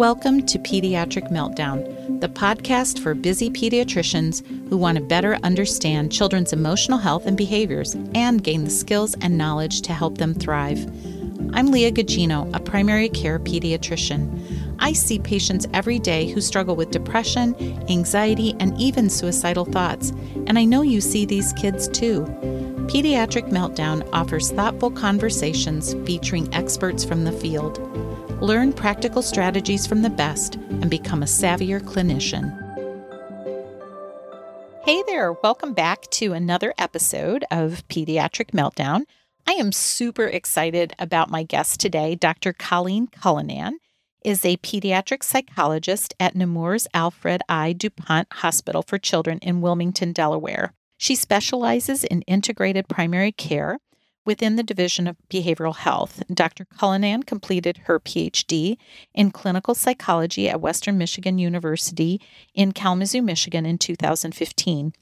Welcome to Pediatric Meltdown, the podcast for busy pediatricians who want to better understand children's emotional health and behaviors and gain the skills and knowledge to help them thrive. I'm Leah Gugino, a primary care pediatrician. I see patients every day who struggle with depression, anxiety, and even suicidal thoughts, and I know you see these kids too. Pediatric Meltdown offers thoughtful conversations featuring experts from the field. Learn practical strategies from the best and become a savvier clinician. Hey there, welcome back to another episode of Pediatric Meltdown. I am super excited about my guest today, Dr. Colleen Cullinan is a pediatric psychologist at Nemours Alfred I. DuPont Hospital for Children in Wilmington, Delaware. She specializes in integrated primary care within the Division of Behavioral Health. Dr. Cullinan completed her PhD in clinical psychology at Western Michigan University in Kalamazoo, Michigan in 2015.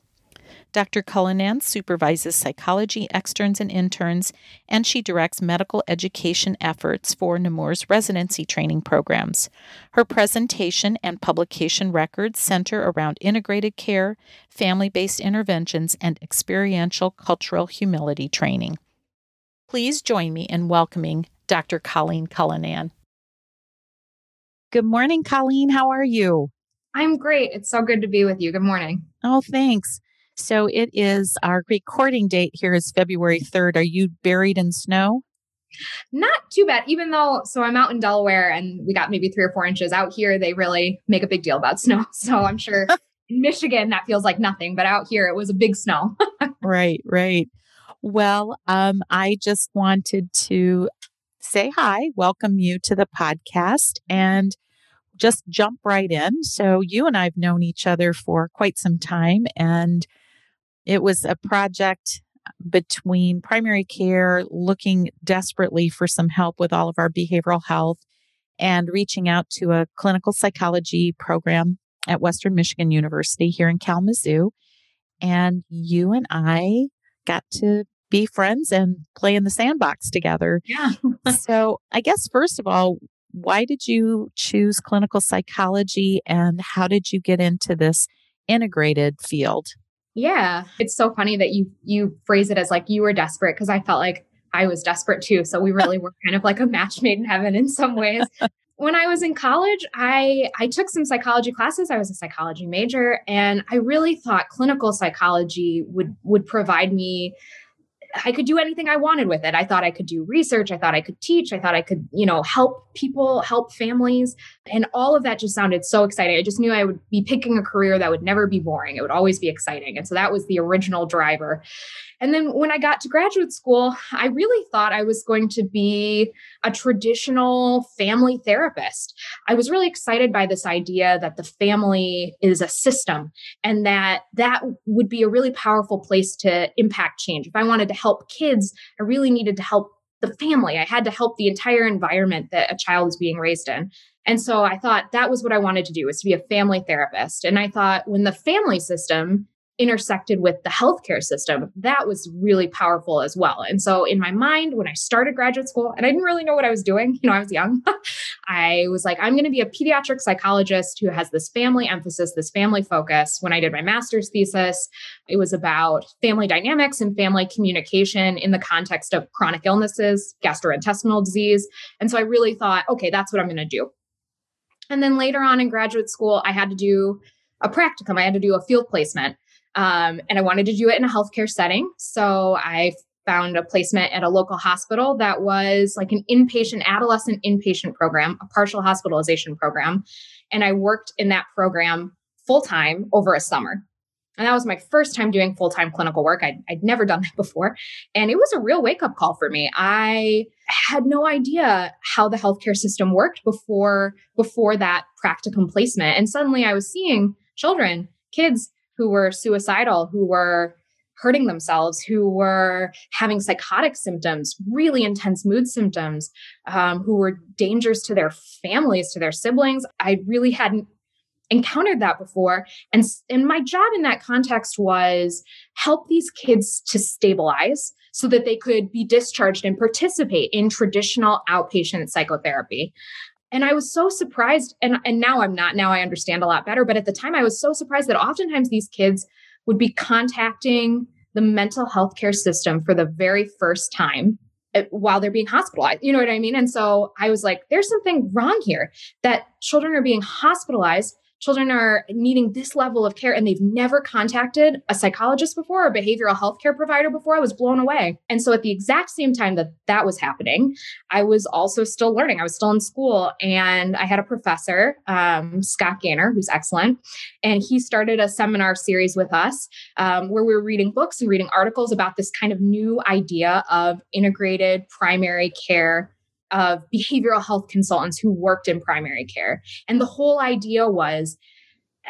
Dr. Cullinan supervises psychology externs and interns, and she directs medical education efforts for Nemours residency training programs. Her presentation and publication records center around integrated care, family based interventions, and experiential cultural humility training. Please join me in welcoming Dr. Colleen Cullinan. Good morning, Colleen. How are you? I'm great. It's so good to be with you. Good morning. Oh, thanks. So it is our recording date here is February 3rd. Are you buried in snow? Not too bad, even though, so I'm out in Delaware and we got maybe three or four inches out here. They really make a big deal about snow. So I'm sure in Michigan that feels like nothing, but out here it was a big snow. right, right. Well, um, I just wanted to say hi, welcome you to the podcast, and just jump right in. So, you and I have known each other for quite some time, and it was a project between primary care looking desperately for some help with all of our behavioral health and reaching out to a clinical psychology program at Western Michigan University here in Kalamazoo. And you and I got to be friends and play in the sandbox together. Yeah. so, I guess, first of all, why did you choose clinical psychology and how did you get into this integrated field? Yeah. It's so funny that you you phrase it as like you were desperate because I felt like I was desperate too. So we really were kind of like a match made in heaven in some ways. When I was in college, I I took some psychology classes. I was a psychology major and I really thought clinical psychology would would provide me I could do anything I wanted with it. I thought I could do research. I thought I could teach. I thought I could, you know, help people, help families. And all of that just sounded so exciting. I just knew I would be picking a career that would never be boring. It would always be exciting. And so that was the original driver. And then when I got to graduate school, I really thought I was going to be a traditional family therapist. I was really excited by this idea that the family is a system and that that would be a really powerful place to impact change. If I wanted to help kids, I really needed to help the family. I had to help the entire environment that a child is being raised in. And so I thought that was what I wanted to do was to be a family therapist. And I thought when the family system intersected with the healthcare system, that was really powerful as well. And so, in my mind, when I started graduate school, and I didn't really know what I was doing, you know, I was young, I was like, I'm going to be a pediatric psychologist who has this family emphasis, this family focus. When I did my master's thesis, it was about family dynamics and family communication in the context of chronic illnesses, gastrointestinal disease. And so, I really thought, okay, that's what I'm going to do. And then later on in graduate school, I had to do a practicum, I had to do a field placement. Um, and I wanted to do it in a healthcare setting. So I found a placement at a local hospital that was like an inpatient, adolescent inpatient program, a partial hospitalization program. And I worked in that program full time over a summer. And that was my first time doing full time clinical work. I'd, I'd never done that before. And it was a real wake up call for me. I had no idea how the healthcare system worked before, before that practicum placement. And suddenly I was seeing children, kids who were suicidal, who were hurting themselves, who were having psychotic symptoms, really intense mood symptoms, um, who were dangers to their families, to their siblings. I really hadn't encountered that before and and my job in that context was help these kids to stabilize so that they could be discharged and participate in traditional outpatient psychotherapy and I was so surprised and and now I'm not now I understand a lot better but at the time I was so surprised that oftentimes these kids would be contacting the mental health care system for the very first time eh, while they're being hospitalized. You know what I mean? And so I was like, there's something wrong here that children are being hospitalized children are needing this level of care and they've never contacted a psychologist before or behavioral health care provider before. I was blown away. And so at the exact same time that that was happening i was also still learning. I was still in school and i had a professor um, scott gaynor who's excellent and he started a seminar series with us um, where we were reading books and reading articles about this kind of new idea of integrated primary care of behavioral health consultants who worked in primary care. And the whole idea was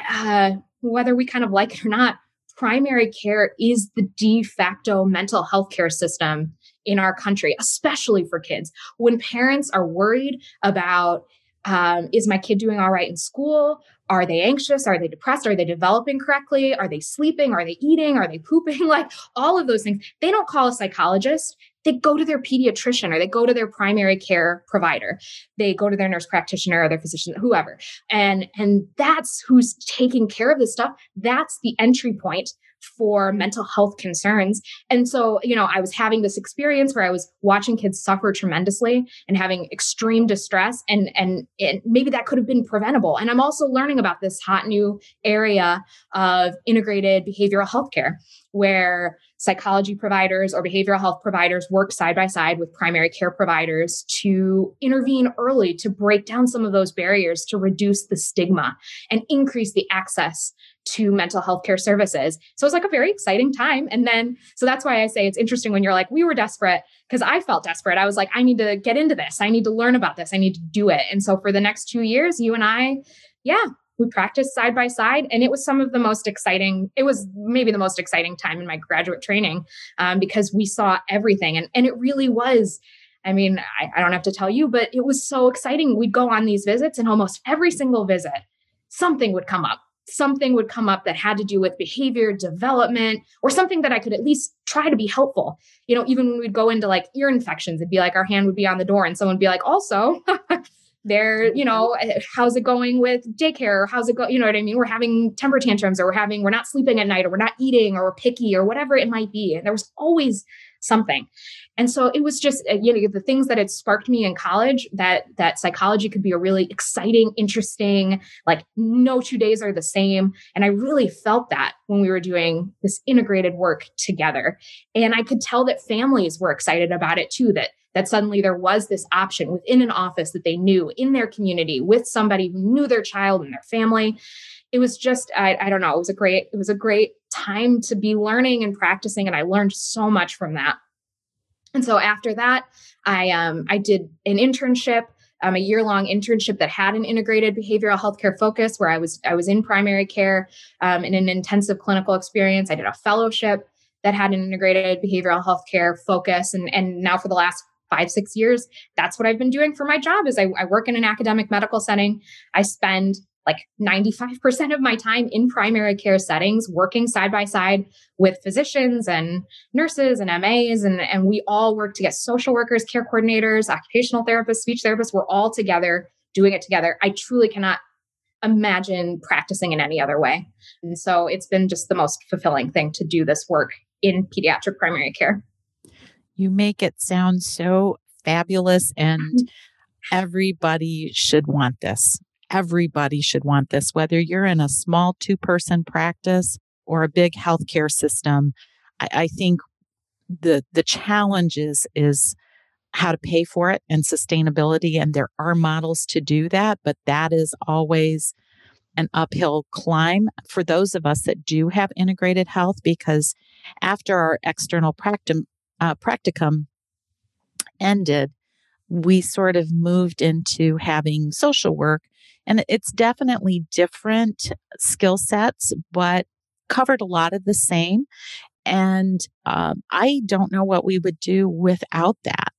uh, whether we kind of like it or not, primary care is the de facto mental health care system in our country, especially for kids. When parents are worried about um, is my kid doing all right in school? Are they anxious? Are they depressed? Are they developing correctly? Are they sleeping? Are they eating? Are they pooping? Like all of those things. They don't call a psychologist they go to their pediatrician or they go to their primary care provider. They go to their nurse practitioner or their physician whoever. And and that's who's taking care of this stuff. That's the entry point for mental health concerns. And so, you know, I was having this experience where I was watching kids suffer tremendously and having extreme distress and and, maybe that could have been preventable. And I'm also learning about this hot new area of integrated behavioral health care where psychology providers or behavioral health providers work side by side with primary care providers to intervene early to break down some of those barriers to reduce the stigma and increase the access to mental health care services. So it was like a very exciting time. And then, so that's why I say it's interesting when you're like, we were desperate because I felt desperate. I was like, I need to get into this. I need to learn about this. I need to do it. And so for the next two years, you and I, yeah, we practiced side by side and it was some of the most exciting it was maybe the most exciting time in my graduate training um, because we saw everything and, and it really was i mean I, I don't have to tell you but it was so exciting we'd go on these visits and almost every single visit something would come up something would come up that had to do with behavior development or something that I could at least try to be helpful. You know, even when we'd go into like ear infections, it'd be like our hand would be on the door and someone would be like, also, there, you know, eh, how's it going with daycare? How's it go? You know what I mean? We're having temper tantrums or we're having, we're not sleeping at night or we're not eating or we're picky or whatever it might be. And there was always something. And so it was just uh, you know the things that had sparked me in college that that psychology could be a really exciting, interesting, like no two days are the same. And I really felt that when we were doing this integrated work together. And I could tell that families were excited about it too that that suddenly there was this option within an office that they knew in their community with somebody who knew their child and their family. It was just I, I don't know it was a great it was a great time to be learning and practicing and i learned so much from that and so after that i um i did an internship um, a year long internship that had an integrated behavioral healthcare focus where i was i was in primary care um, in an intensive clinical experience. I did a fellowship that had an integrated behavioral healthcare focus. And and now for the last five six years that's what i've been doing for my job is I, I work in an academic medical setting. I spend like 95% of my time in primary care settings, working side by side with physicians and nurses and MAs. And, and we all work to get social workers, care coordinators, occupational therapists, speech therapists. We're all together doing it together. I truly cannot imagine practicing in any other way. And so it's been just the most fulfilling thing to do this work in pediatric primary care. You make it sound so fabulous and mm-hmm. everybody should want this everybody should want this, whether you're in a small two person practice or a big healthcare system. I, I think the the challenge is is how to pay for it and sustainability and there are models to do that but that is always an uphill climb for those of us that do have integrated health because after our external practum, uh, practicum ended we sort of moved into having social work and it's definitely different skill sets, but covered a lot of the same. And um, I don't know what we would do without that.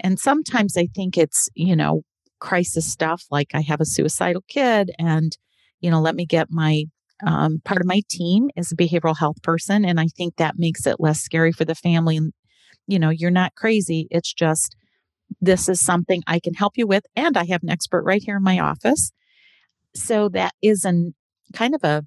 And sometimes I think it's, you know, crisis stuff like I have a suicidal kid and, you know, let me get my um, part of my team is a behavioral health person. And I think that makes it less scary for the family. You know, you're not crazy. It's just this is something I can help you with. And I have an expert right here in my office. So that is an kind of a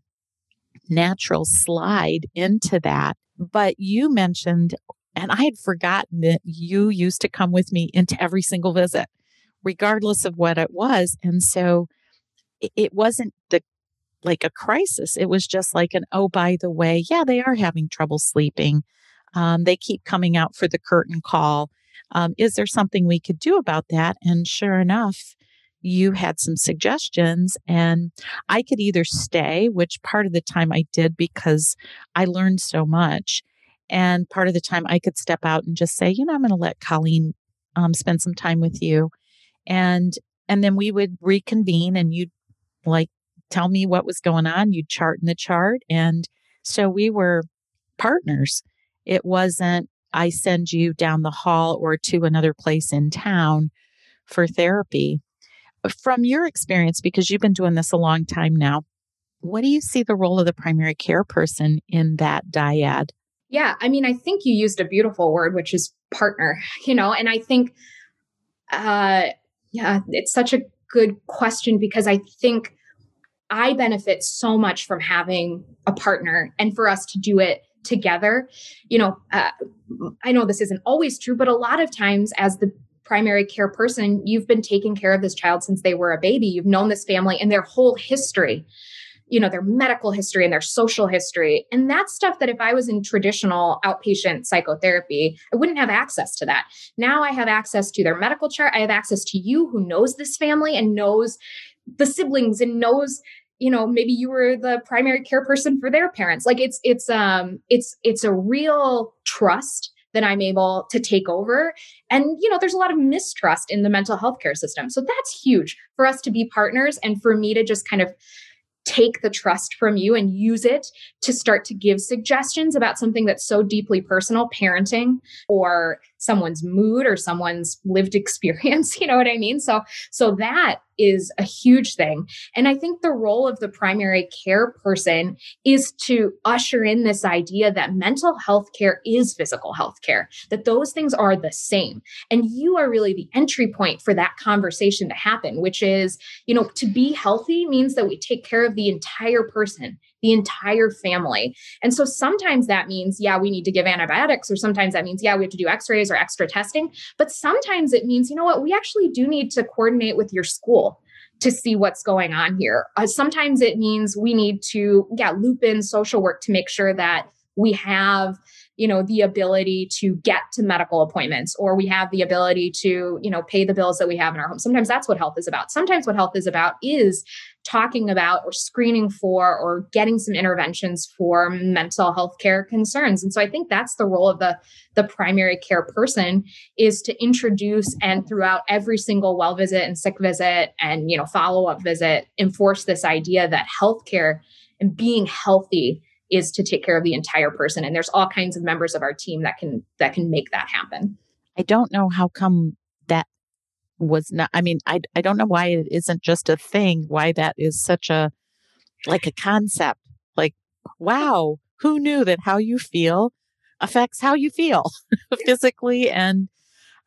natural slide into that. But you mentioned, and I had forgotten that you used to come with me into every single visit, regardless of what it was. And so it wasn't the like a crisis. It was just like an, oh, by the way, yeah, they are having trouble sleeping. Um, they keep coming out for the curtain call. Um, is there something we could do about that? And sure enough, you had some suggestions and I could either stay, which part of the time I did because I learned so much. And part of the time I could step out and just say, you know, I'm going to let Colleen um, spend some time with you. And, and then we would reconvene and you'd like tell me what was going on. You'd chart in the chart. And so we were partners. It wasn't, I send you down the hall or to another place in town for therapy. From your experience, because you've been doing this a long time now, what do you see the role of the primary care person in that dyad? Yeah, I mean, I think you used a beautiful word, which is partner, you know, and I think, uh, yeah, it's such a good question because I think I benefit so much from having a partner and for us to do it together. You know, uh, I know this isn't always true, but a lot of times as the primary care person, you've been taking care of this child since they were a baby. You've known this family and their whole history, you know, their medical history and their social history. And that's stuff that if I was in traditional outpatient psychotherapy, I wouldn't have access to that. Now I have access to their medical chart. I have access to you who knows this family and knows the siblings and knows you know maybe you were the primary care person for their parents like it's it's um it's it's a real trust that i'm able to take over and you know there's a lot of mistrust in the mental health care system. So that's huge for us to be partners and for me to just kind of take the trust from you and use it to start to give suggestions about something that's so deeply personal, parenting or someone's mood or someone's lived experience, you know what I mean? So so that is a huge thing. And I think the role of the primary care person is to usher in this idea that mental health care is physical health care, that those things are the same. And you are really the entry point for that conversation to happen, which is, you know, to be healthy means that we take care of the entire person the entire family. And so sometimes that means, yeah, we need to give antibiotics, or sometimes that means, yeah, we have to do x rays or extra testing. But sometimes it means, you know what, we actually do need to coordinate with your school to see what's going on here. Uh, sometimes it means we need to, yeah, loop in social work to make sure that we have you know the ability to get to medical appointments or we have the ability to you know pay the bills that we have in our home sometimes that's what health is about sometimes what health is about is talking about or screening for or getting some interventions for mental health care concerns. And so i think that's the role of the the primary care person is to introduce and throughout every single well visit and sick visit and you know follow up visit enforce this idea that healthcare and being healthy is to take care of the entire person. And there's all kinds of members of our team that can that can make that happen. I don't know how come that was not i mean i i don't know why it isn't just a thing why that is such a like a concept like wow who knew that how you feel affects how you feel physically and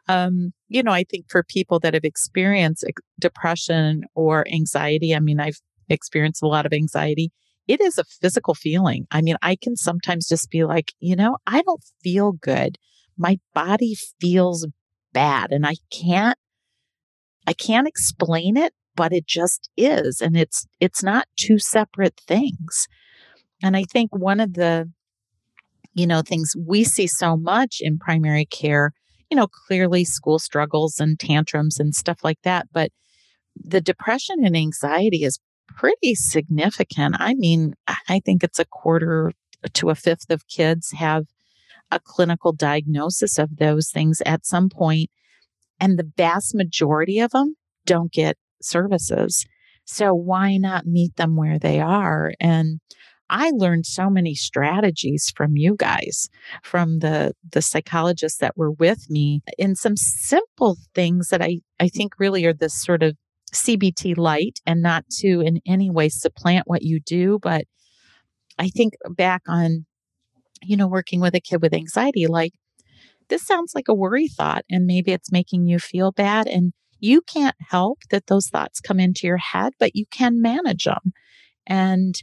um you know i think for people that have experienced depression or anxiety i mean i've experienced a lot of anxiety it is a physical feeling. I mean, I can sometimes just be like, you know, I don't feel good. My body feels bad and I can't I can't explain it, but it just is and it's it's not two separate things. And I think one of the you know things we see so much in primary care, you know, clearly school struggles and tantrums and stuff like that, but the depression and anxiety is pretty significant. I mean, I think it's a quarter to a fifth of kids have a clinical diagnosis of those things at some point, and the vast majority of them don't get services. So why not meet them where they are? And I learned so many strategies from you guys, from the the psychologists that were with me, in some simple things that I I think really are this sort of CBT light and not to in any way supplant what you do. But I think back on, you know, working with a kid with anxiety, like this sounds like a worry thought and maybe it's making you feel bad. And you can't help that those thoughts come into your head, but you can manage them. And,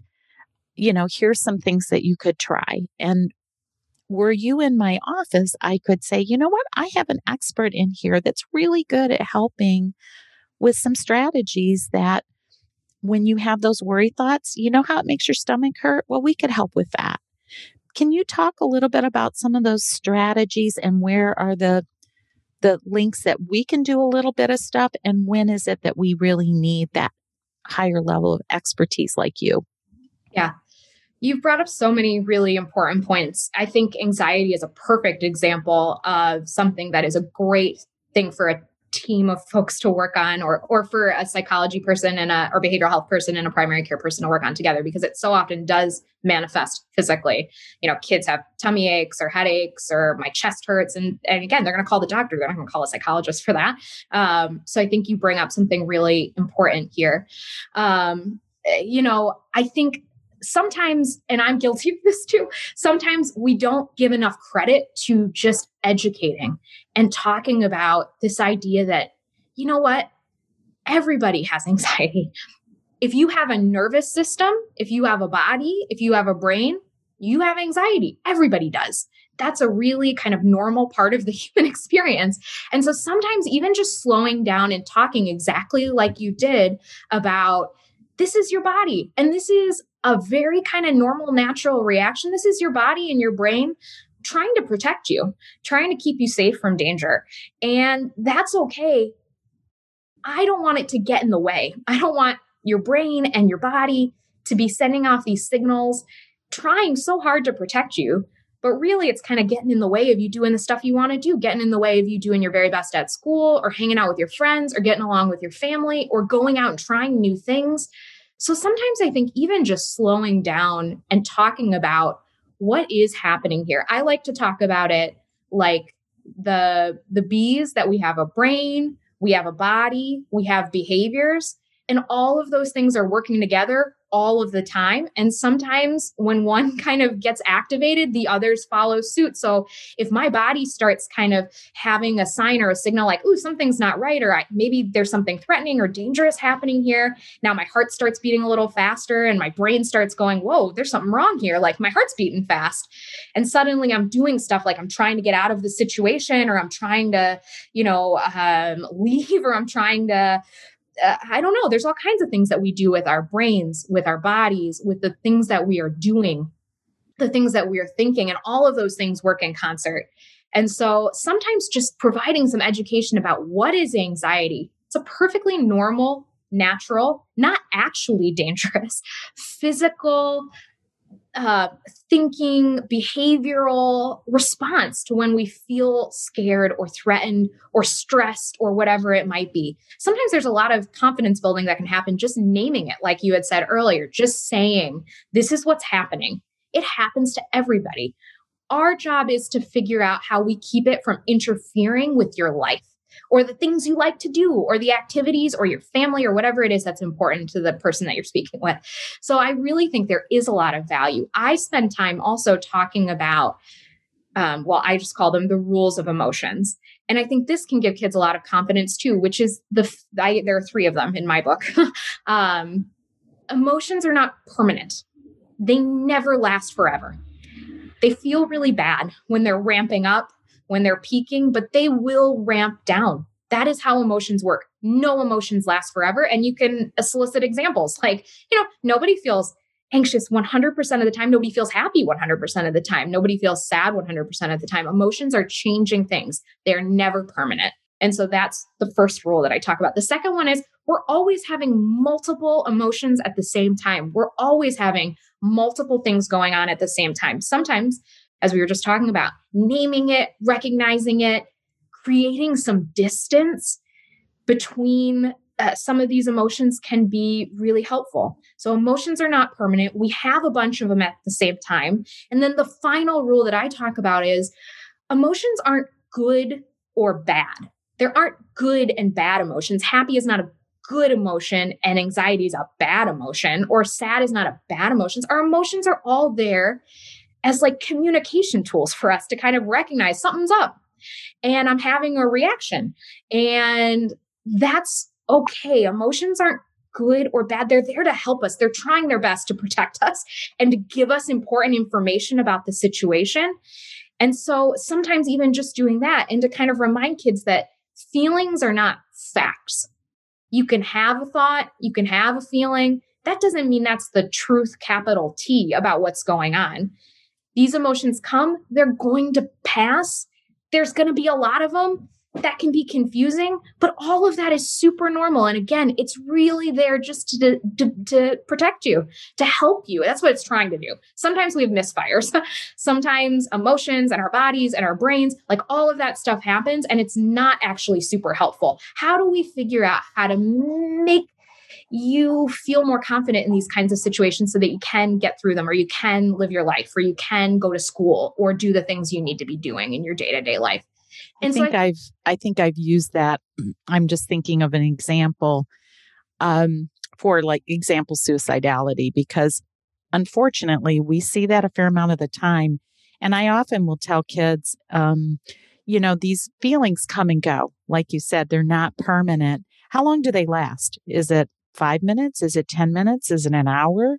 you know, here's some things that you could try. And were you in my office, I could say, you know what? I have an expert in here that's really good at helping with some strategies that when you have those worry thoughts, you know how it makes your stomach hurt? Well, we could help with that. Can you talk a little bit about some of those strategies and where are the the links that we can do a little bit of stuff and when is it that we really need that higher level of expertise like you? Yeah. You've brought up so many really important points. I think anxiety is a perfect example of something that is a great thing for a team of folks to work on or or for a psychology person and a or behavioral health person and a primary care person to work on together because it so often does manifest physically. You know kids have tummy aches or headaches or my chest hurts. And and again they're going to call the doctor. They're not going to call a psychologist for that. Um, so i think you bring up something really important here. Um, you know i think sometimes, and I'm guilty of this too, sometimes we don't give enough credit to just educating and talking about this idea that, you know what, everybody has anxiety. If you have a nervous system, if you have a body, if you have a brain, you have anxiety. Everybody does. That's a really kind of normal part of the human experience. And so sometimes even just slowing down and talking exactly like you did about this is your body and this is a very kind of normal, natural reaction. This is your body and your brain trying to protect you, trying to keep you safe from danger. And that's okay. I don't want it to get in the way. I don't want your brain and your body to be sending off these signals, trying so hard to protect you. But really, it's kind of getting in the way of you doing the stuff you want to do, getting in the way of you doing your very best at school or hanging out with your friends or getting along with your family or going out and trying new things. So sometimes I think even just slowing down and talking about what is happening here. I like to talk about it like the the bees that we have a brain, we have a body, we have behaviors, and all of those things are working together all of the time. And sometimes when one kind of gets activated, the others follow suit. So if my body starts kind of having a sign or a signal like, ooh, something's not right, or I, maybe there's something threatening or dangerous happening here, now my heart starts beating a little faster and my brain starts going, whoa, there's something wrong here. Like my heart's beating fast. And suddenly I'm doing stuff like I'm trying to get out of the situation or I'm trying to, you know, um, leave or I'm trying to uh, I don't know. There's all kinds of things that we do with our brains, with our bodies, with the things that we are doing, the things that we are thinking, and all of those things work in concert. And so sometimes just providing some education about what is anxiety, it's a perfectly normal, natural, not actually dangerous, physical, uh, thinking, behavioral response to when we feel scared or threatened or stressed or whatever it might be. Sometimes there's a lot of confidence building that can happen just naming it, like you had said earlier, just saying, This is what's happening. It happens to everybody. Our job is to figure out how we keep it from interfering with your life or the things you like to do or the activities or your family or whatever it is that's important to the person that you're speaking with. So I really think there is a lot of value. I spend time also talking about um, well, I just call them the rules of emotions. And I think this can give kids a lot of confidence too, which is the, I, there are three of them in my book. um, emotions are not permanent, they never last forever. They feel really bad when they're ramping up when they're peaking, but they will ramp down. That is how emotions work. No emotions last forever. And you can solicit examples like, you know, nobody feels anxious 100% of the time. Nobody feels happy 100% of the time. Nobody feels sad 100% of the time. Emotions are changing things, they're never permanent. And so that's the first rule that I talk about. The second one is we're always having multiple emotions at the same time. We're always having multiple things going on at the same time. Sometimes as we were just talking about, naming it, recognizing it, creating some distance between uh, some of these emotions can be really helpful. So, emotions are not permanent. We have a bunch of them at the same time. And then the final rule that I talk about is emotions aren't good or bad. There aren't good and bad emotions. Happy is not a good emotion and anxiety is a bad emotion, or sad is not a bad emotion. Our emotions are all there as like communication tools for us to kind of recognize something's up. and I'm having a reaction. And that's okay. Emotions aren't good or bad. They're there to help us. They're trying their best to protect us and to give us important information about the situation. And so sometimes even just doing that and to kind of remind kids that feelings are not facts. You can have a thought, you can have a feeling. That doesn't mean that's the truth, capital T, about what's going on. These emotions come, they're going to pass. There's going to be a lot of them that can be confusing, but all of that is super normal. And again, it's really there just to, to, to, protect you, to help you. That's what it's trying to do. Sometimes we have misfires. Sometimes emotions and our bodies and our brains, like all of that stuff happens and it's not actually super helpful. How do we figure out how to make you feel more confident in these kinds of situations so that you can get through them or you can live your life or you can go to school or do the things you need to be doing in your day-to-day life and I think so I, have I think I've used that. I'm just thinking of an example um, for like example suicidality because unfortunately we see that a fair amount of the time. And I often will tell kids, um, you know, these feelings come and go. Like you said, they're not permanent. How long do they last? Is it five minutes? Is it 10 minutes? Is it an hour?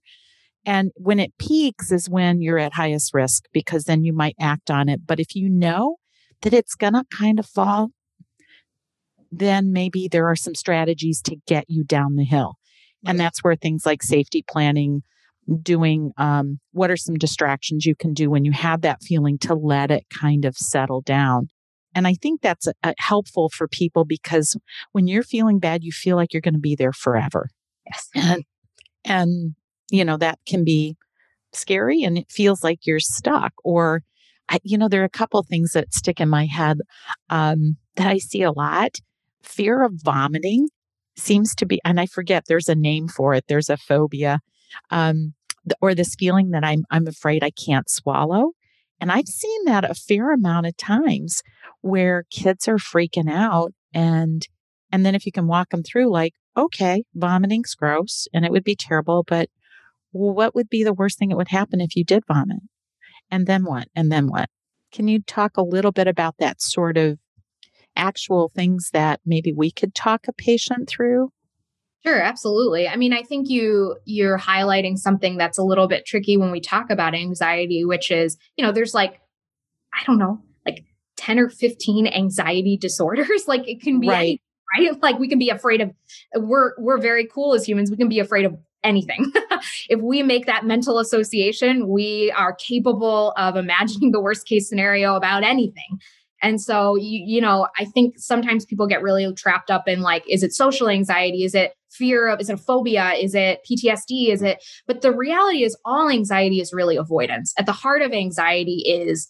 And when it peaks is when you're at highest risk because then you might act on it. But if you know that it's going to kind of fall, then maybe there are some strategies to get you down the hill. And that's where things like safety planning, doing um, what are some distractions you can do when you have that feeling to let it kind of settle down. And I think that's a, a helpful for people because when you're feeling bad, you feel like you're going to be there forever. Yes. And, and, you know, that can be scary and it feels like you're stuck or I, you know, there are a couple things that stick in my head um, that I see a lot. Fear of vomiting seems to be, and I forget there's a name for it. There's a phobia, um, or this feeling that I'm I'm afraid I can't swallow. And I've seen that a fair amount of times where kids are freaking out and and then if you can walk them through like okay vomiting's gross and it would be terrible but what would be the worst thing that would happen if you did vomit and then what? And then what? Can you talk a little bit about that sort of actual things that maybe we could talk a patient through? Sure, absolutely. I mean, I think you you're highlighting something that's a little bit tricky when we talk about anxiety, which is, you know, there's like I don't know, like 10 or 15 anxiety disorders. like it can be right. right? Like we can be afraid of we're we're very cool as humans. We can be afraid of anything. if we make that mental association, we are capable of imagining the worst case scenario about anything. And so, you, you know, I think sometimes people get really trapped up in like, is it social anxiety? Is it fear of, is it a phobia? Is it PTSD? Is it, but the reality is all anxiety is really avoidance. At the heart of anxiety is,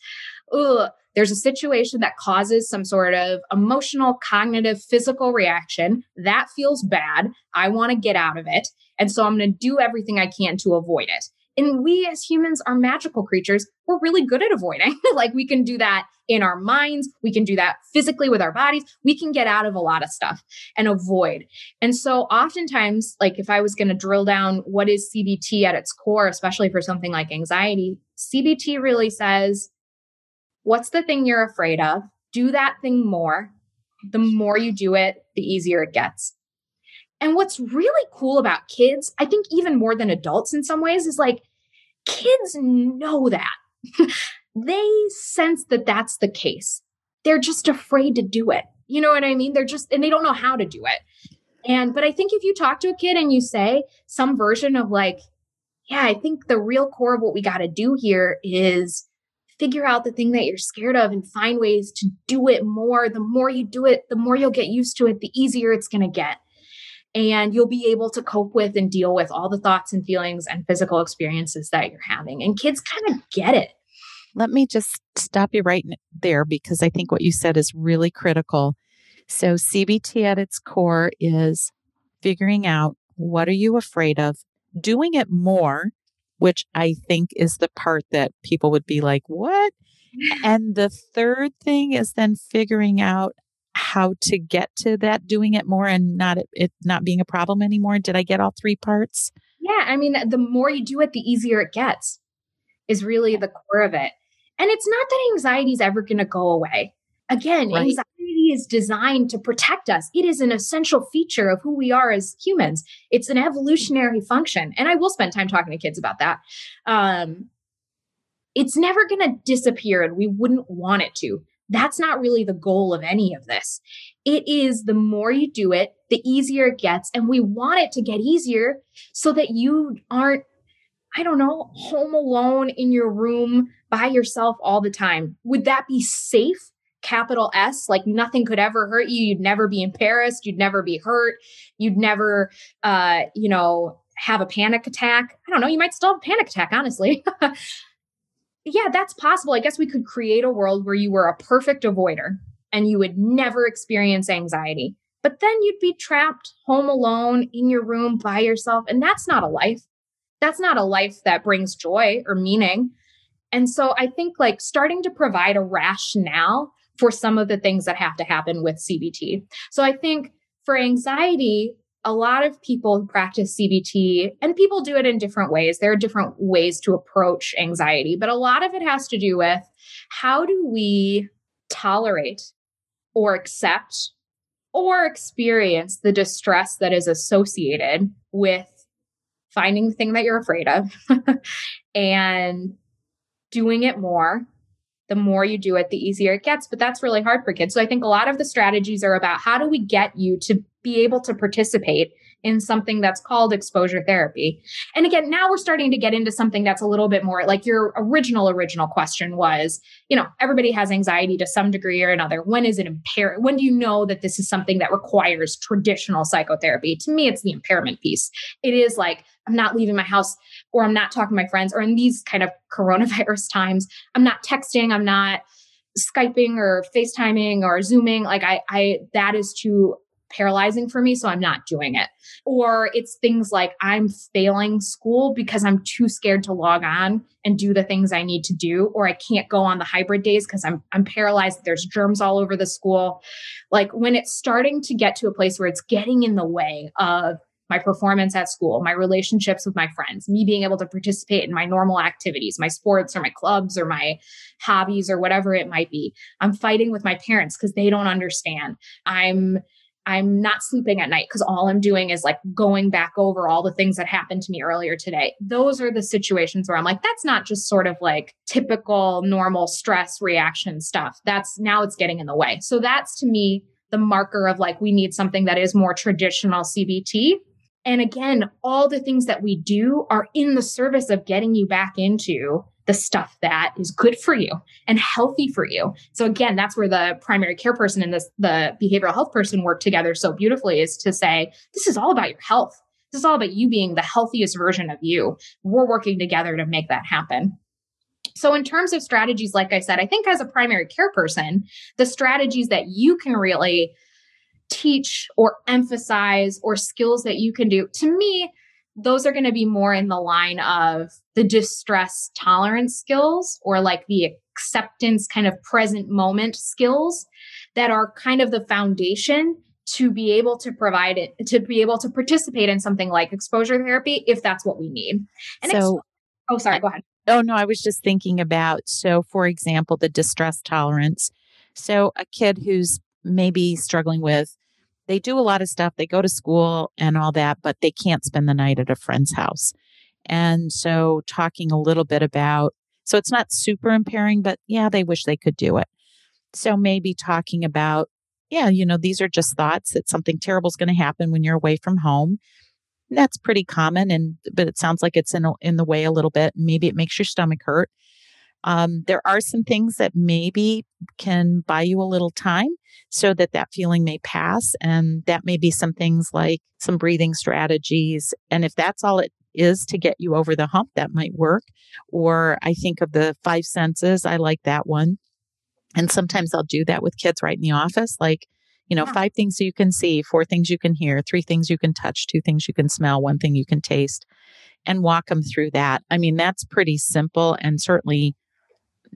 ugh, there's a situation that causes some sort of emotional, cognitive, physical reaction that feels bad. I want to get out of it. And so I'm going to do everything I can to avoid it. And we as humans are magical creatures. We're really good at avoiding. like we can do that in our minds. We can do that physically with our bodies. We can get out of a lot of stuff and avoid. And so oftentimes, like if I was going to drill down what is CBT at its core, especially for something like anxiety, CBT really says, what's the thing you're afraid of? Do that thing more. The more you do it, the easier it gets. And what's really cool about kids, I think even more than adults in some ways, is like kids know that. they sense that that's the case. They're just afraid to do it. You know what I mean? They're just, and they don't know how to do it. And, but I think if you talk to a kid and you say some version of like, yeah, I think the real core of what we got to do here is figure out the thing that you're scared of and find ways to do it more. The more you do it, the more you'll get used to it, the easier it's going to get and you'll be able to cope with and deal with all the thoughts and feelings and physical experiences that you're having. And kids kind of get it. Let me just stop you right there because I think what you said is really critical. So, CBT at its core is figuring out what are you afraid of, doing it more, which I think is the part that people would be like, what? And the third thing is then figuring out how to get to that doing it more and not it not being a problem anymore did i get all three parts yeah i mean the more you do it the easier it gets is really the core of it and it's not that anxiety is ever going to go away Again, right. anxiety is designed to protect us. It is an essential feature of who we are as humans. It's an evolutionary function. And I will spend time talking to kids about that. Um, it's never going to disappear, and we wouldn't want it to. That's not really the goal of any of this. It is the more you do it, the easier it gets. And we want it to get easier so that you aren't, I don't know, home alone in your room by yourself all the time. Would that be safe? capital S, like nothing could ever hurt you. You'd never be embarrassed. You'd never be hurt. You'd never, uh, you know, have a panic attack. I don't know. You might still have a panic attack, honestly. yeah, that's possible. I guess we could create a world where you were a perfect avoider and you would never experience anxiety. But then you'd be trapped home alone in your room by yourself. And that's not a life. That's not a life that brings joy or meaning. And so I think like starting to provide a rationale for some of the things that have to happen with CBT. So I think for anxiety, a lot of people practice CBT, and people do it in different ways. There are different ways to approach anxiety, but a lot of it has to do with how do we tolerate or accept or experience the distress that is associated with finding the thing that you're afraid of and doing it more the more you do it, the easier it gets. But that's really hard for kids. So I think a lot of the strategies are about how do we get you to be able to participate in something that's called exposure therapy. And again, now we're starting to get into something that's a little bit more like your original original question was, you know, everybody has anxiety to some degree or another. When is it impaired? When do you know that this is something that requires traditional psychotherapy? To me, it's the impairment piece. It is like I'm not leaving my house or I'm not talking to my friends or in these kind of coronavirus times, I'm not texting, I'm not Skyping or FaceTiming or Zooming. Like I I that is too paralyzing for me, so I'm not doing it. Or it's things like I'm failing school because I'm too scared to log on and do the things I need to do, or I can't go on the hybrid days because I'm I'm paralyzed. There's germs all over the school. Like when it's starting to get to a place where it's getting in the way of my performance at school, my relationships with my friends, me being able to participate in my normal activities, my sports or my clubs or my hobbies or whatever it might be. I'm fighting with my parents because they don't understand. I'm I'm not sleeping at night because all I'm doing is like going back over all the things that happened to me earlier today. Those are the situations where I'm like, that's not just sort of like typical normal stress reaction stuff. That's now it's getting in the way. So that's to me the marker of like, we need something that is more traditional CBT. And again, all the things that we do are in the service of getting you back into the stuff that is good for you and healthy for you. So again, that's where the primary care person and this the behavioral health person work together so beautifully is to say, this is all about your health. This is all about you being the healthiest version of you. We're working together to make that happen. So, in terms of strategies, like I said, I think as a primary care person, the strategies that you can really teach or emphasize or skills that you can do, to me, those are going to be more in the line of the distress tolerance skills or like the acceptance kind of present moment skills that are kind of the foundation to be able to provide it to be able to participate in something like exposure therapy if that's what we need. And so oh sorry go ahead. Oh no i was just thinking about so for example the distress tolerance. So a kid who's maybe struggling with they do a lot of stuff. They go to school and all that, but they can't spend the night at a friend's house. And so, talking a little bit about, so it's not super impairing, but yeah, they wish they could do it. So, maybe talking about, yeah, you know, these are just thoughts that something terrible is going to happen when you're away from home. That's pretty common, and but it sounds like it's in in the way a little bit. Maybe it makes your stomach hurt. Um, there are some things that maybe can buy you a little time so that that feeling may pass. And that may be some things like some breathing strategies. And if that's all it is to get you over the hump, that might work. Or I think of the five senses. I like that one. And sometimes I'll do that with kids right in the office. Like, you know, yeah. five things you can see, four things you can hear, three things you can touch, two things you can smell, one thing you can taste, and walk them through that. I mean, that's pretty simple and certainly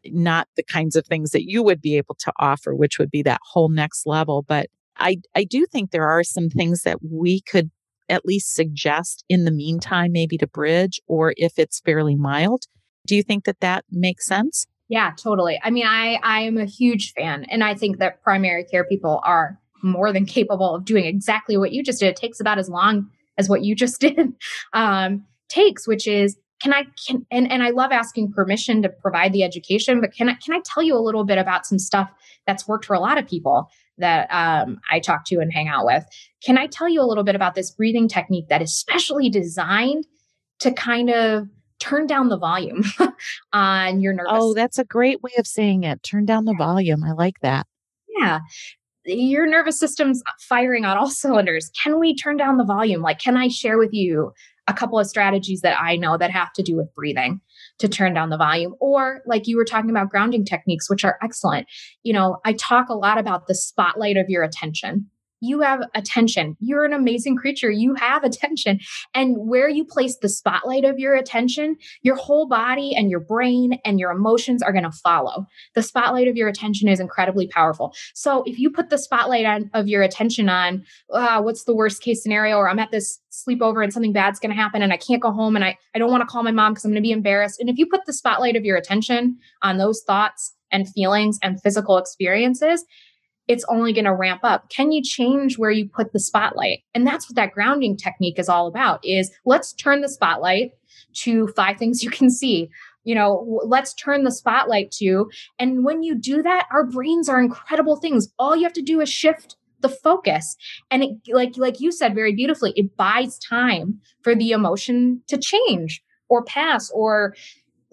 not the kinds of things that you would be able to offer, which would be that whole next level. But I, I do think there are some things that we could at least suggest in the meantime, maybe to bridge, or if it's fairly mild. Do you think that that makes sense? Yeah, totally. I mean, I I am a huge fan and I think that primary care people are more than capable of doing exactly what you just did. It takes about as long as what you just did um, takes, which is can I can and, and I love asking permission to provide the education, but can I can I tell you a little bit about some stuff that's worked for a lot of people that um, I talk to and hang out with? Can I tell you a little bit about this breathing technique that is specially designed to kind of turn down the volume on your nervous? Oh, that's a great way of saying it. Turn down the volume. I like that. Yeah your nervous system's firing on all cylinders. Can we turn down the volume? Like, can I share with you a couple of strategies that I know that have to do with breathing to turn down the volume? Or, like you were talking about grounding techniques, which are excellent. You know, I talk a lot about the spotlight of your attention you have attention. You're an amazing creature. You have attention. And where you place the spotlight of your attention, your whole body and your brain and your emotions are going to follow. The spotlight of your attention is incredibly powerful. So if you put the spotlight on, of your attention on uh, what's the worst case scenario, or I'm at this sleepover and something bad's going to happen and I can't go home and I, I don't want to call my mom because I'm going to be embarrassed. And if you put the spotlight of your attention on those thoughts and feelings and physical experiences, it's only going to ramp up. Can you change where you put the spotlight? And that's what that grounding technique is all about is let's turn the spotlight to five things you can see. You know, let's turn the spotlight to and when you do that, our brains are incredible things. All you have to do is shift the focus and it like like you said very beautifully, it buys time for the emotion to change or pass or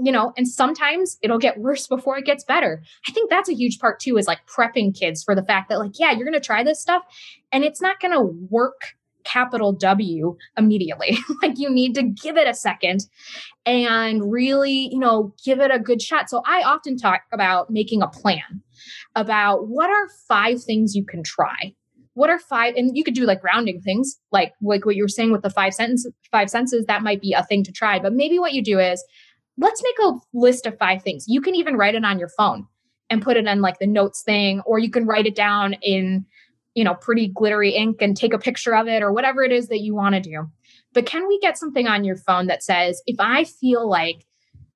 you know, and sometimes it'll get worse before it gets better. I think that's a huge part too, is like prepping kids for the fact that, like, yeah, you're going to try this stuff and it's not going to work capital W immediately. like, you need to give it a second and really, you know, give it a good shot. So, I often talk about making a plan about what are five things you can try what are five and you could do like grounding things like like what you were saying with the five sentences five senses that might be a thing to try but maybe what you do is let's make a list of five things. You can even write it on your phone and put it in like the notes thing, or you can write it down in, you know, pretty glittery ink and take a picture of it or whatever it is that you want to do. But can we get something on your phone that says, if I feel like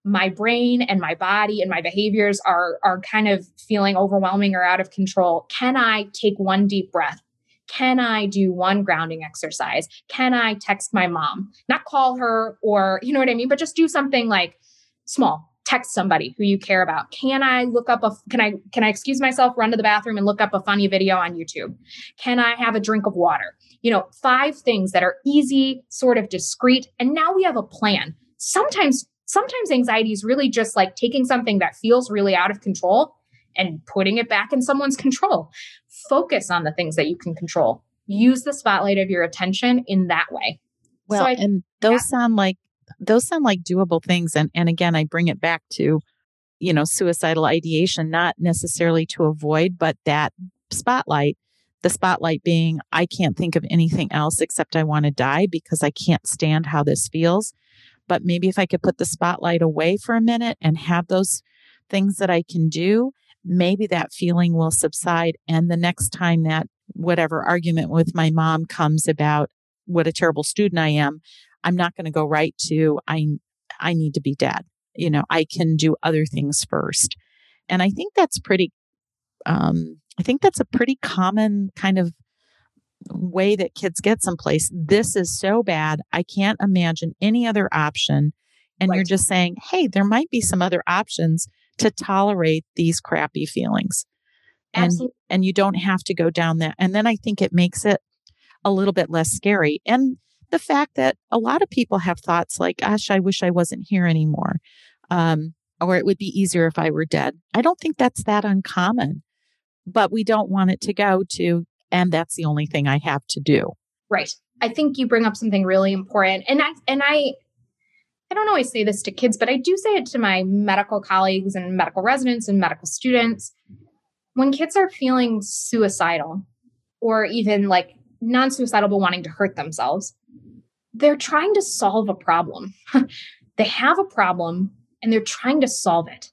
my brain and my body and my behaviors are are kind of feeling overwhelming or out of control, can I take one deep breath? Can I do one grounding exercise? Can I text my mom? Not call her or, you know what I mean, but just do something like small text somebody who you care about. Can i look up a can i can i excuse myself run to the bathroom and look up a funny video on youtube? Can i have a drink of water? You know five things that are easy sort of discreet and now we have a plan. Sometimes sometimes anxiety is really just like taking something that feels really out of control and putting it back in someone's control. Focus on the things that you can control. Use the spotlight of your attention in that way. Well so I, and those yeah. sound like those sound like doable things. And, and again, I bring it back to, you know, suicidal ideation, not necessarily to avoid, but that spotlight, the spotlight being, I can't think of anything else except I want to die because I can't stand how this feels. But maybe if I could put the spotlight away for a minute and have those things that I can do, maybe that feeling will subside. And the next time that whatever argument with my mom comes about what a terrible student I am, I'm not going to go right to I I need to be dead. You know, I can do other things first. And I think that's pretty um I think that's a pretty common kind of way that kids get someplace. This is so bad. I can't imagine any other option. And right. you're just saying, hey, there might be some other options to tolerate these crappy feelings. And, Absolutely. and you don't have to go down that. And then I think it makes it a little bit less scary. And the fact that a lot of people have thoughts like, gosh, I wish I wasn't here anymore. Um, or it would be easier if I were dead. I don't think that's that uncommon, but we don't want it to go to, and that's the only thing I have to do. Right. I think you bring up something really important. And I, and I, I don't always say this to kids, but I do say it to my medical colleagues and medical residents and medical students. When kids are feeling suicidal or even like non suicidal but wanting to hurt themselves, they're trying to solve a problem. they have a problem and they're trying to solve it.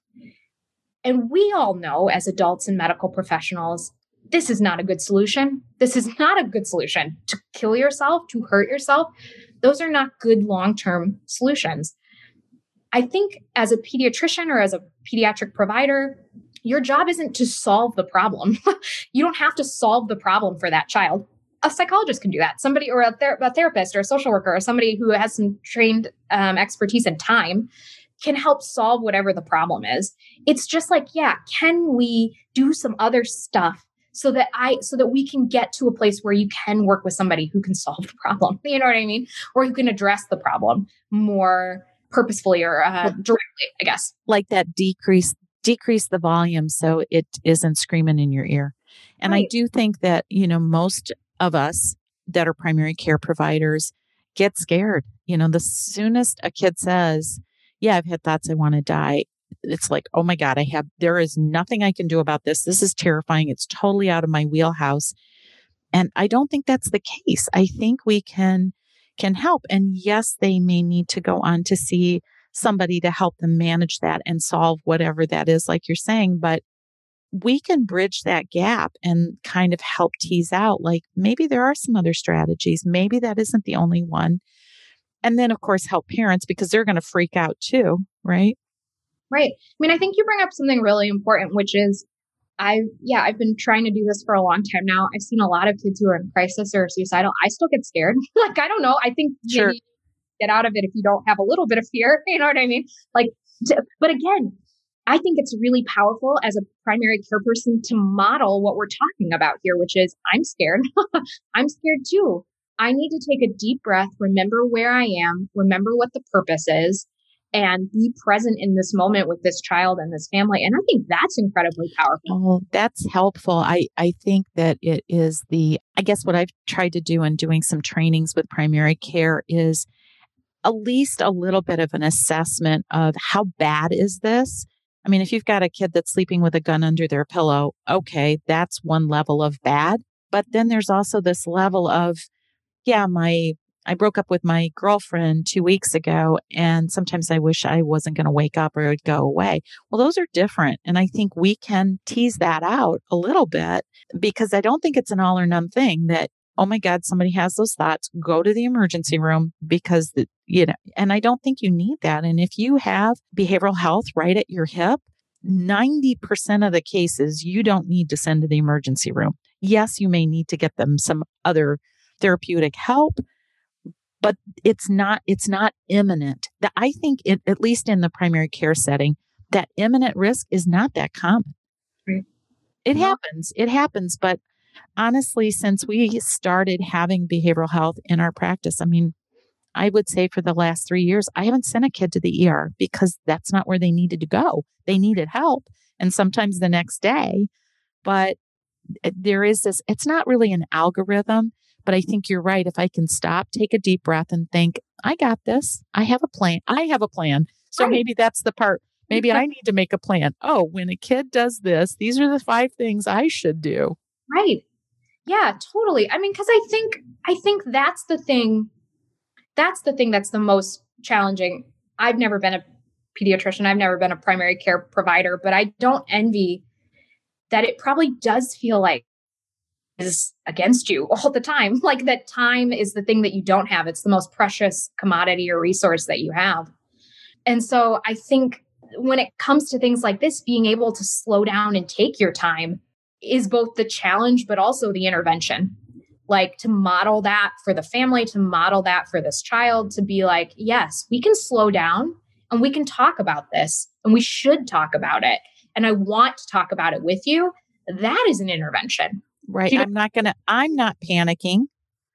And we all know as adults and medical professionals, this is not a good solution. This is not a good solution to kill yourself, to hurt yourself. Those are not good long term solutions. I think as a pediatrician or as a pediatric provider, your job isn't to solve the problem. you don't have to solve the problem for that child. A psychologist can do that. Somebody or a, ther- a therapist or a social worker or somebody who has some trained um, expertise and time can help solve whatever the problem is. It's just like, yeah, can we do some other stuff so that I so that we can get to a place where you can work with somebody who can solve the problem. You know what I mean? Or who can address the problem more purposefully or uh, directly, I guess. Like that decrease decrease the volume so it isn't screaming in your ear. And right. I do think that, you know, most of us that are primary care providers get scared. You know, the soonest a kid says, Yeah, I've had thoughts I want to die, it's like, oh my God, I have, there is nothing I can do about this. This is terrifying. It's totally out of my wheelhouse. And I don't think that's the case. I think we can, can help. And yes, they may need to go on to see somebody to help them manage that and solve whatever that is, like you're saying. But we can bridge that gap and kind of help tease out like maybe there are some other strategies. Maybe that isn't the only one. And then, of course, help parents because they're going to freak out too, right? Right. I mean, I think you bring up something really important, which is I've, yeah, I've been trying to do this for a long time now. I've seen a lot of kids who are in crisis or suicidal. I still get scared. like, I don't know. I think sure. get out of it if you don't have a little bit of fear. You know what I mean? Like, to, but again, I think it's really powerful as a primary care person to model what we're talking about here, which is I'm scared. I'm scared too. I need to take a deep breath, remember where I am, remember what the purpose is, and be present in this moment with this child and this family. And I think that's incredibly powerful. Oh, that's helpful. I, I think that it is the, I guess what I've tried to do in doing some trainings with primary care is at least a little bit of an assessment of how bad is this? I mean, if you've got a kid that's sleeping with a gun under their pillow, okay, that's one level of bad. But then there's also this level of, yeah, my I broke up with my girlfriend two weeks ago, and sometimes I wish I wasn't going to wake up or it would go away. Well, those are different. And I think we can tease that out a little bit because I don't think it's an all or none thing that, oh my God, somebody has those thoughts, go to the emergency room because, the, you know, and I don't think you need that. And if you have behavioral health right at your hip, 90% of the cases you don't need to send to the emergency room. Yes, you may need to get them some other therapeutic help but it's not it's not imminent that i think it, at least in the primary care setting that imminent risk is not that common right. it yeah. happens it happens but honestly since we started having behavioral health in our practice i mean i would say for the last three years i haven't sent a kid to the er because that's not where they needed to go they needed help and sometimes the next day but eh, there is this it's not really an algorithm but I think you're right. If I can stop, take a deep breath and think, I got this. I have a plan. I have a plan. So right. maybe that's the part. Maybe I need to make a plan. Oh, when a kid does this, these are the five things I should do. Right. Yeah, totally. I mean, because I think I think that's the thing. That's the thing that's the most challenging. I've never been a pediatrician. I've never been a primary care provider, but I don't envy that it probably does feel like is against you all the time. Like that time is the thing that you don't have. It's the most precious commodity or resource that you have. And so I think when it comes to things like this, being able to slow down and take your time is both the challenge, but also the intervention. Like to model that for the family, to model that for this child, to be like, yes, we can slow down and we can talk about this and we should talk about it. And I want to talk about it with you. That is an intervention. Right. I'm not going to, I'm not panicking.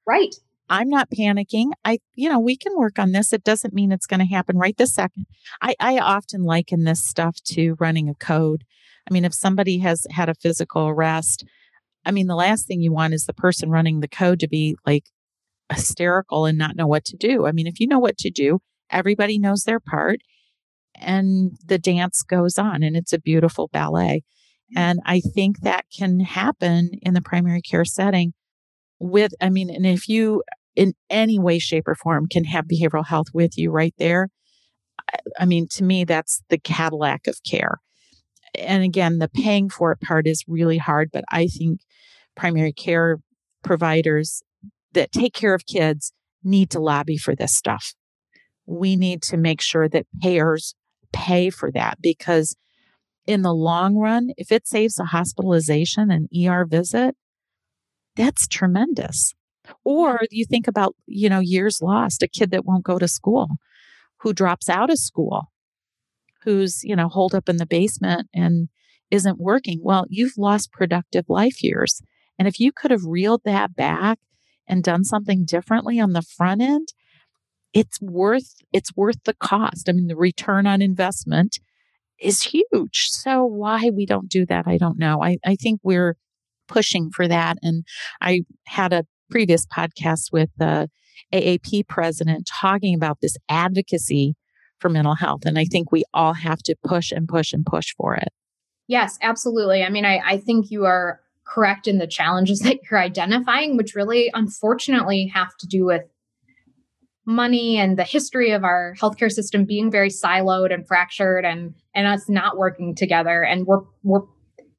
Right. I'm not panicking. I, you know, we can work on this. It doesn't mean it's going to happen right this second. I, I often liken this stuff to running a code. I mean, if somebody has had a physical arrest, I mean, the last thing you want is the person running the code to be like hysterical and not know what to do. I mean, if you know what to do, everybody knows their part and the dance goes on and it's a beautiful ballet. Mm. And I think that can happen in the primary care setting with, I mean, and if you in any way, shape, or form can have behavioral health with you right there, I mean, to me, that's the Cadillac of care. And again, the paying for it part is really hard, but I think primary care providers that take care of kids need to lobby for this stuff. we need to make sure that payers pay for that because in the long run, if it saves a hospitalization, an ER visit, that's tremendous. Or you think about, you know, years lost, a kid that won't go to school, who drops out of school, who's, you know, holed up in the basement and isn't working. Well, you've lost productive life years. And if you could have reeled that back and done something differently on the front end, it's worth it's worth the cost. I mean, the return on investment is huge. So why we don't do that, I don't know. I, I think we're pushing for that. And I had a previous podcast with uh, the AAP president talking about this advocacy for mental health. And I think we all have to push and push and push for it. Yes, absolutely. I mean, I, I think you are correct in the challenges that you're identifying, which really unfortunately have to do with money and the history of our healthcare system being very siloed and fractured and and us not working together and we're we're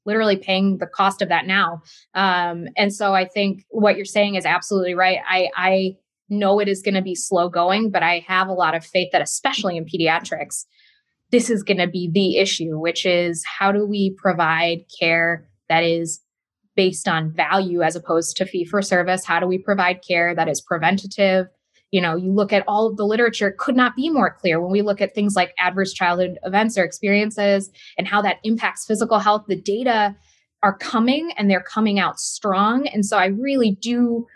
literally paying the cost of that now um, and so i think what you're saying is absolutely right i i know it is going to be slow going but i have a lot of faith that especially in pediatrics this is going to be the issue which is how do we provide care that is based on value as opposed to fee for service? How do we provide care that is preventative? You know you look at all of the literature it could not be more clear. When we look at things like adverse childhood events or experiences and how that impacts physical health the data are coming and they're coming out strong. And so i really do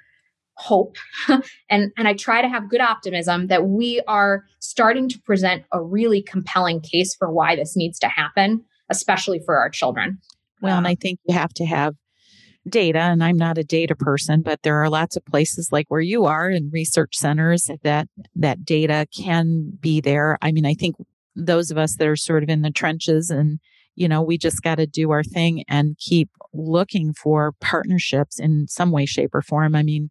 hope and and I try to have good optimism that we are starting to present a really compelling case for why this needs to happen especially for our children. Well, and um, I think you have to have data and I'm not a data person, but there are lots of places like where you are in research centers that that data can be there. I mean, I think those of us that are sort of in the trenches and you know, we just got to do our thing and keep looking for partnerships in some way shape or form. I mean,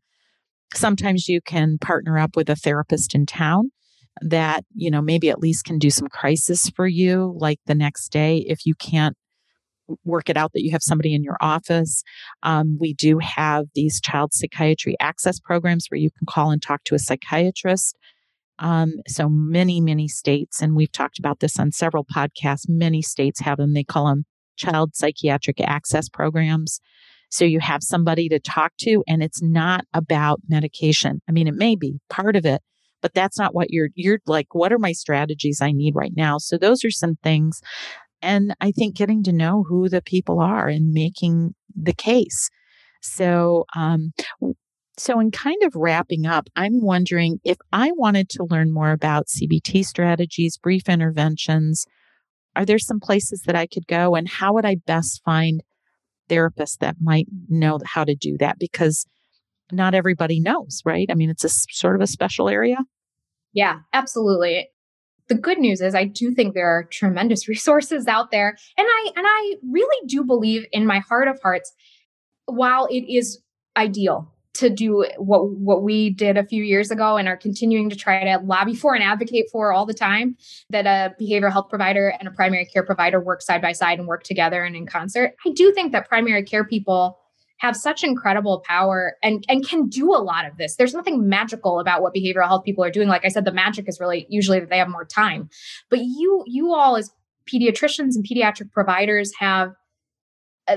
sometimes you can partner up with a therapist in town that you know maybe at least can do some crisis for you like the next day if you can't work it out that you have somebody in your office. Um, we do have these child psychiatry access programs where you can call and talk to a psychiatrist. Um, so many, many states, and we've talked about this on several podcasts, many states have them. They call them child psychiatric access programs. So you have somebody to talk to, and it's not about medication. I mean, it may be part of it, but that's not what you're, you're like, what are my strategies I need right now? So those are some things and I think getting to know who the people are and making the case. So, um, so in kind of wrapping up, I'm wondering if I wanted to learn more about CBT strategies, brief interventions, are there some places that I could go and how would I best find therapists that might know how to do that? Because not everybody knows, right? I mean, it's a sort of a special area. Yeah, absolutely the good news is I do think there are tremendous resources out there. And I and I really do believe in my heart of hearts, while it is ideal to do what what we did a few years ago and are continuing to try to lobby for and advocate for all the time that a behavioral health provider and a primary care provider work side by side and work together and in concert. I do think that primary care people have such incredible power and and can do a lot of this. There's nothing magical about what behavioral health people are doing. Like I said, the magic is really usually that they have more time. But you you all as pediatricians and pediatric providers have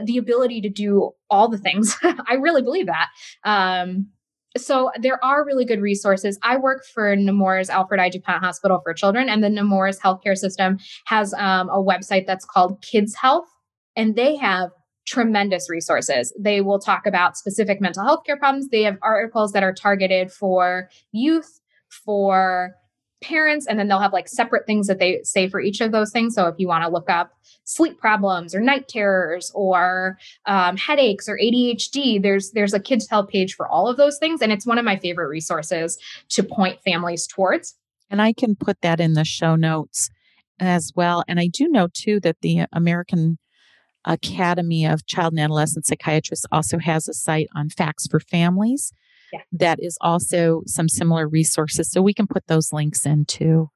the ability to do all the things. I really believe that. Um, so there are really good resources. I work for Nemours Alfred I. DuPont Hospital for Children, and the Nemours healthcare system has um, a website that's called Kids Health, and they have tremendous resources. They will talk about specific mental health care problems. They have articles that are targeted for youth, for parents, and then they'll have like separate things that they say for each of those things. So if you want to look up sleep problems or night terrors or um, headaches or ADHD, there's there's a Kids Health page for all of those things, and it's one of my favorite resources to point families towards. And I can put that in the show notes as well. And I do know too that the American Academy of Child and Adolescent Psychiatrists also has a site on facts for families. Yeah. That is also some similar resources. So we can put those links in too.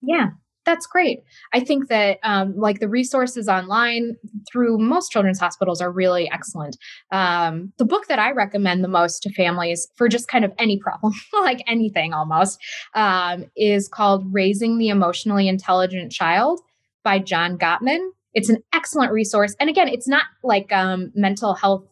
Yeah. That's great. I think that um, like the resources online through most children's hospitals are really excellent. Um, the book that I recommend the most to families for just kind of any problem, like anything almost, um, is called Raising the Emotionally Intelligent Child by John Gottman. It's an excellent resource. And again, it's not like um, mental health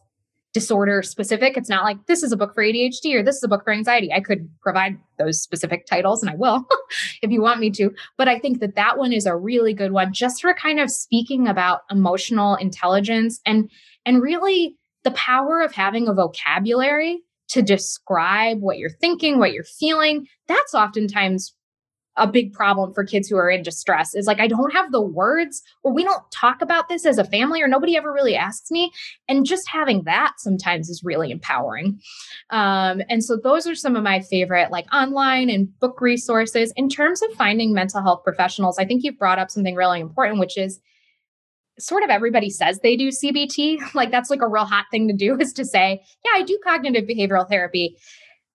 disorder specific. It's not like this is a book for ADHD or this is a book for anxiety. I could provide those specific titles and I will if you want me to. But I think that that one is a really good one just for kind of speaking about emotional intelligence and and really the power of having a vocabulary to describe what you're thinking, what you're feeling. That's oftentimes a big problem for kids who are in distress is like I don't have the words or we don't talk about this as a family or nobody ever really asks me and just having that sometimes is really empowering. Um, and so those are some of my favorite like online and book resources in terms of finding mental health professionals. I think you've brought up something really important which is sort of everybody says they do CBT. Like that's like a real hot thing to do is to say, yeah, I do cognitive behavioral therapy.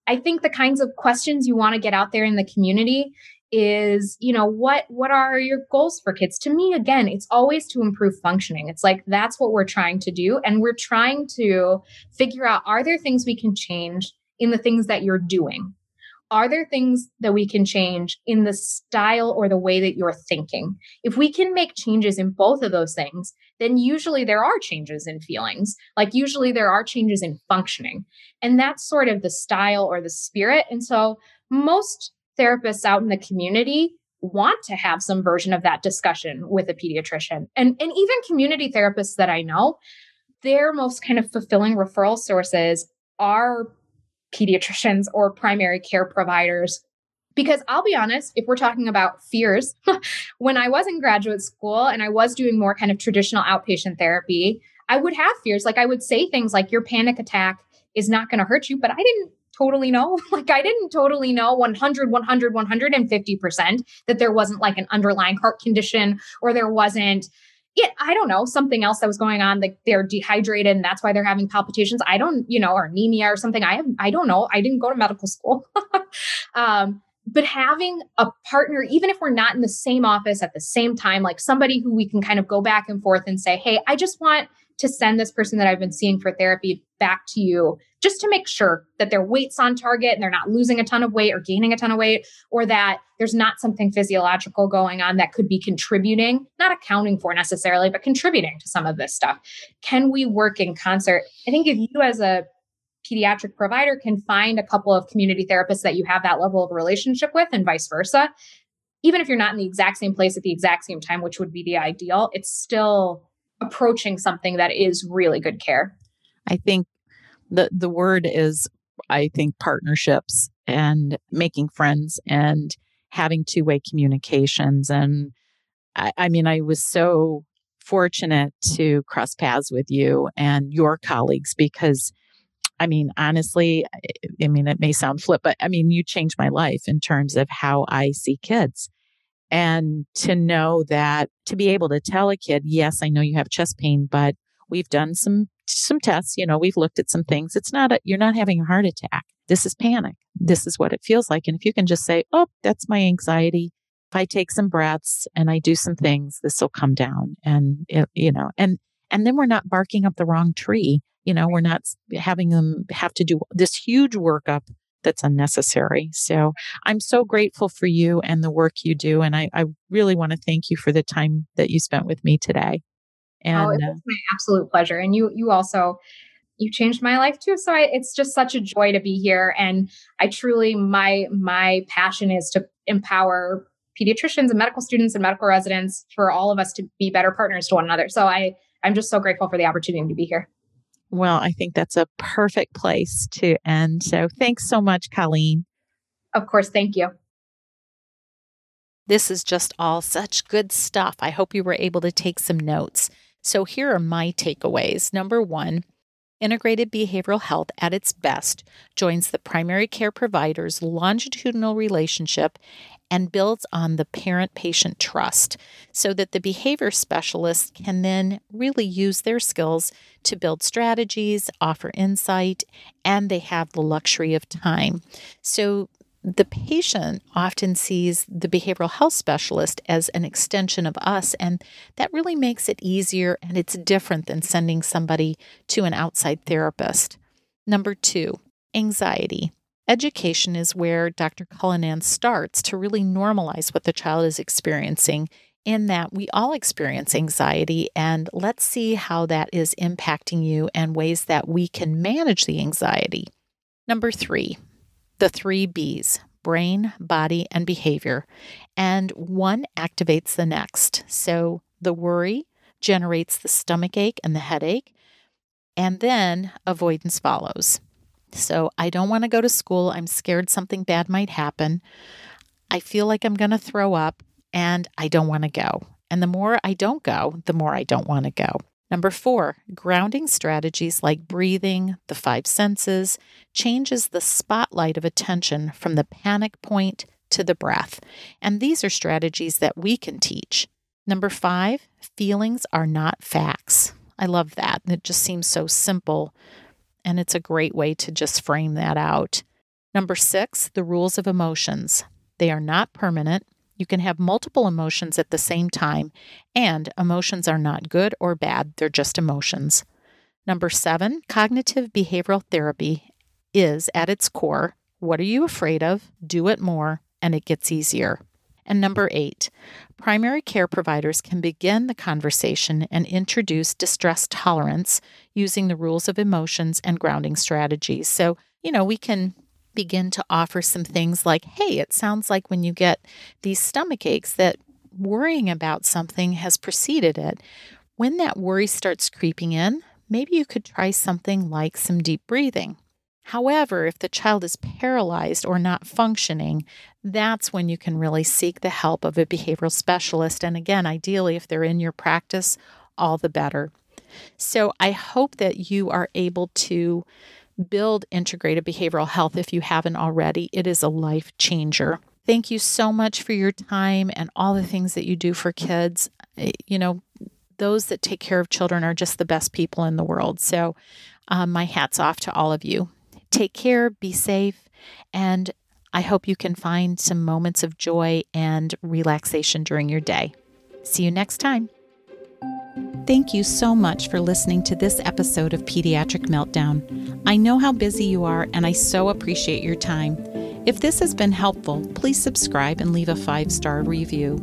I think the kinds of questions you want to get out there in the community is you know what what are your goals for kids? To me again it's always to improve functioning. It's like that's what we're trying to do and we're trying to figure out are there things we can change in the things that you're doing? Are there things that we can change in the style or the way that you're thinking? If we can make changes in both of those things then usually there are changes in feelings. Like usually there are changes in functioning. And that's sort of the style or the spirit. And so most therapists out in the community want to have some version of that discussion with a pediatrician. And, and even community therapists that I know, their most kind of fulfilling referral sources are pediatricians or primary care providers. Because I'll be honest, if we're talking about fears, when I was in graduate school and I was doing more kind of traditional outpatient therapy, I would have fears. Like I would say things like, your panic attack is not going to hurt you, but I didn't totally know. Like I didn't totally know 100, 100, 150% that there wasn't like an underlying heart condition or there wasn't yeah, I don't know, something else that was going on, like they're dehydrated and that's why they're having palpitations. I don't, you know, or anemia or something. I have, I don't know. I didn't go to medical school. um, but having a partner, even if we're not in the same office at the same time, like somebody who we can kind of go back and forth and say, Hey, I just want to send this person that I've been seeing for therapy back to you just to make sure that their weight's on target and they're not losing a ton of weight or gaining a ton of weight, or that there's not something physiological going on that could be contributing, not accounting for necessarily, but contributing to some of this stuff. Can we work in concert? I think if you as a pediatric provider can find a couple of community therapists that you have that level of relationship with and vice versa, even if you're not in the exact same place at the exact same time, which would be the ideal, it's still approaching something that is really good care. I think the the word is I think partnerships and making friends and having two-way communications and I, I mean I was so fortunate to cross paths with you and your colleagues because I mean, honestly, I mean, it may sound flip, but I mean, you changed my life in terms of how I see kids. And to know that to be able to tell a kid, yes, I know you have chest pain, but we've done some some tests, you know, we've looked at some things. It's not a, you're not having a heart attack. This is panic. This is what it feels like. And if you can just say, "Oh, that's my anxiety." If I take some breaths and I do some things, this will come down. And it, you know, and and then we're not barking up the wrong tree. You know, we're not having them have to do this huge workup that's unnecessary. So I'm so grateful for you and the work you do. And I, I really want to thank you for the time that you spent with me today. And oh, it uh was my absolute pleasure. And you, you also, you changed my life too. So I, it's just such a joy to be here. And I truly, my, my passion is to empower pediatricians and medical students and medical residents for all of us to be better partners to one another. So I, I'm just so grateful for the opportunity to be here. Well, I think that's a perfect place to end. So thanks so much, Colleen. Of course. Thank you. This is just all such good stuff. I hope you were able to take some notes. So here are my takeaways. Number one, integrated behavioral health at its best joins the primary care provider's longitudinal relationship and builds on the parent patient trust so that the behavior specialist can then really use their skills to build strategies, offer insight, and they have the luxury of time. So the patient often sees the behavioral health specialist as an extension of us, and that really makes it easier and it's different than sending somebody to an outside therapist. Number two, anxiety. Education is where Dr. Cullinan starts to really normalize what the child is experiencing, in that we all experience anxiety, and let's see how that is impacting you and ways that we can manage the anxiety. Number three, the three B's brain, body, and behavior. And one activates the next. So the worry generates the stomach ache and the headache, and then avoidance follows. So I don't want to go to school. I'm scared something bad might happen. I feel like I'm going to throw up, and I don't want to go. And the more I don't go, the more I don't want to go. Number four, grounding strategies like breathing, the five senses, changes the spotlight of attention from the panic point to the breath. And these are strategies that we can teach. Number five, feelings are not facts. I love that. It just seems so simple, and it's a great way to just frame that out. Number six, the rules of emotions. They are not permanent, you can have multiple emotions at the same time, and emotions are not good or bad, they're just emotions. Number seven, cognitive behavioral therapy is at its core what are you afraid of? Do it more, and it gets easier. And number eight, primary care providers can begin the conversation and introduce distress tolerance using the rules of emotions and grounding strategies. So, you know, we can begin to offer some things like, hey, it sounds like when you get these stomach aches that worrying about something has preceded it. When that worry starts creeping in, maybe you could try something like some deep breathing. However, if the child is paralyzed or not functioning, that's when you can really seek the help of a behavioral specialist. And again, ideally, if they're in your practice, all the better. So I hope that you are able to build integrated behavioral health if you haven't already. It is a life changer. Thank you so much for your time and all the things that you do for kids. Eh, you know, those that take care of children are just the best people in the world. So, um, my hat's off to all of you. Take care, be safe, and I hope you can find some moments of joy and relaxation during your day. See you next time. Thank you so much for listening to this episode of Pediatric Meltdown. I know how busy you are, and I so appreciate your time. If this has been helpful, please subscribe and leave a five star review.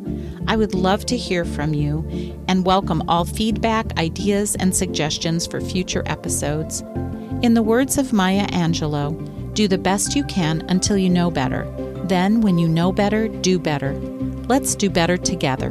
I would love to hear from you and welcome all feedback, ideas, and suggestions for future episodes. In the words of Maya Angelou, do the best you can until you know better. Then, when you know better, do better. Let's do better together.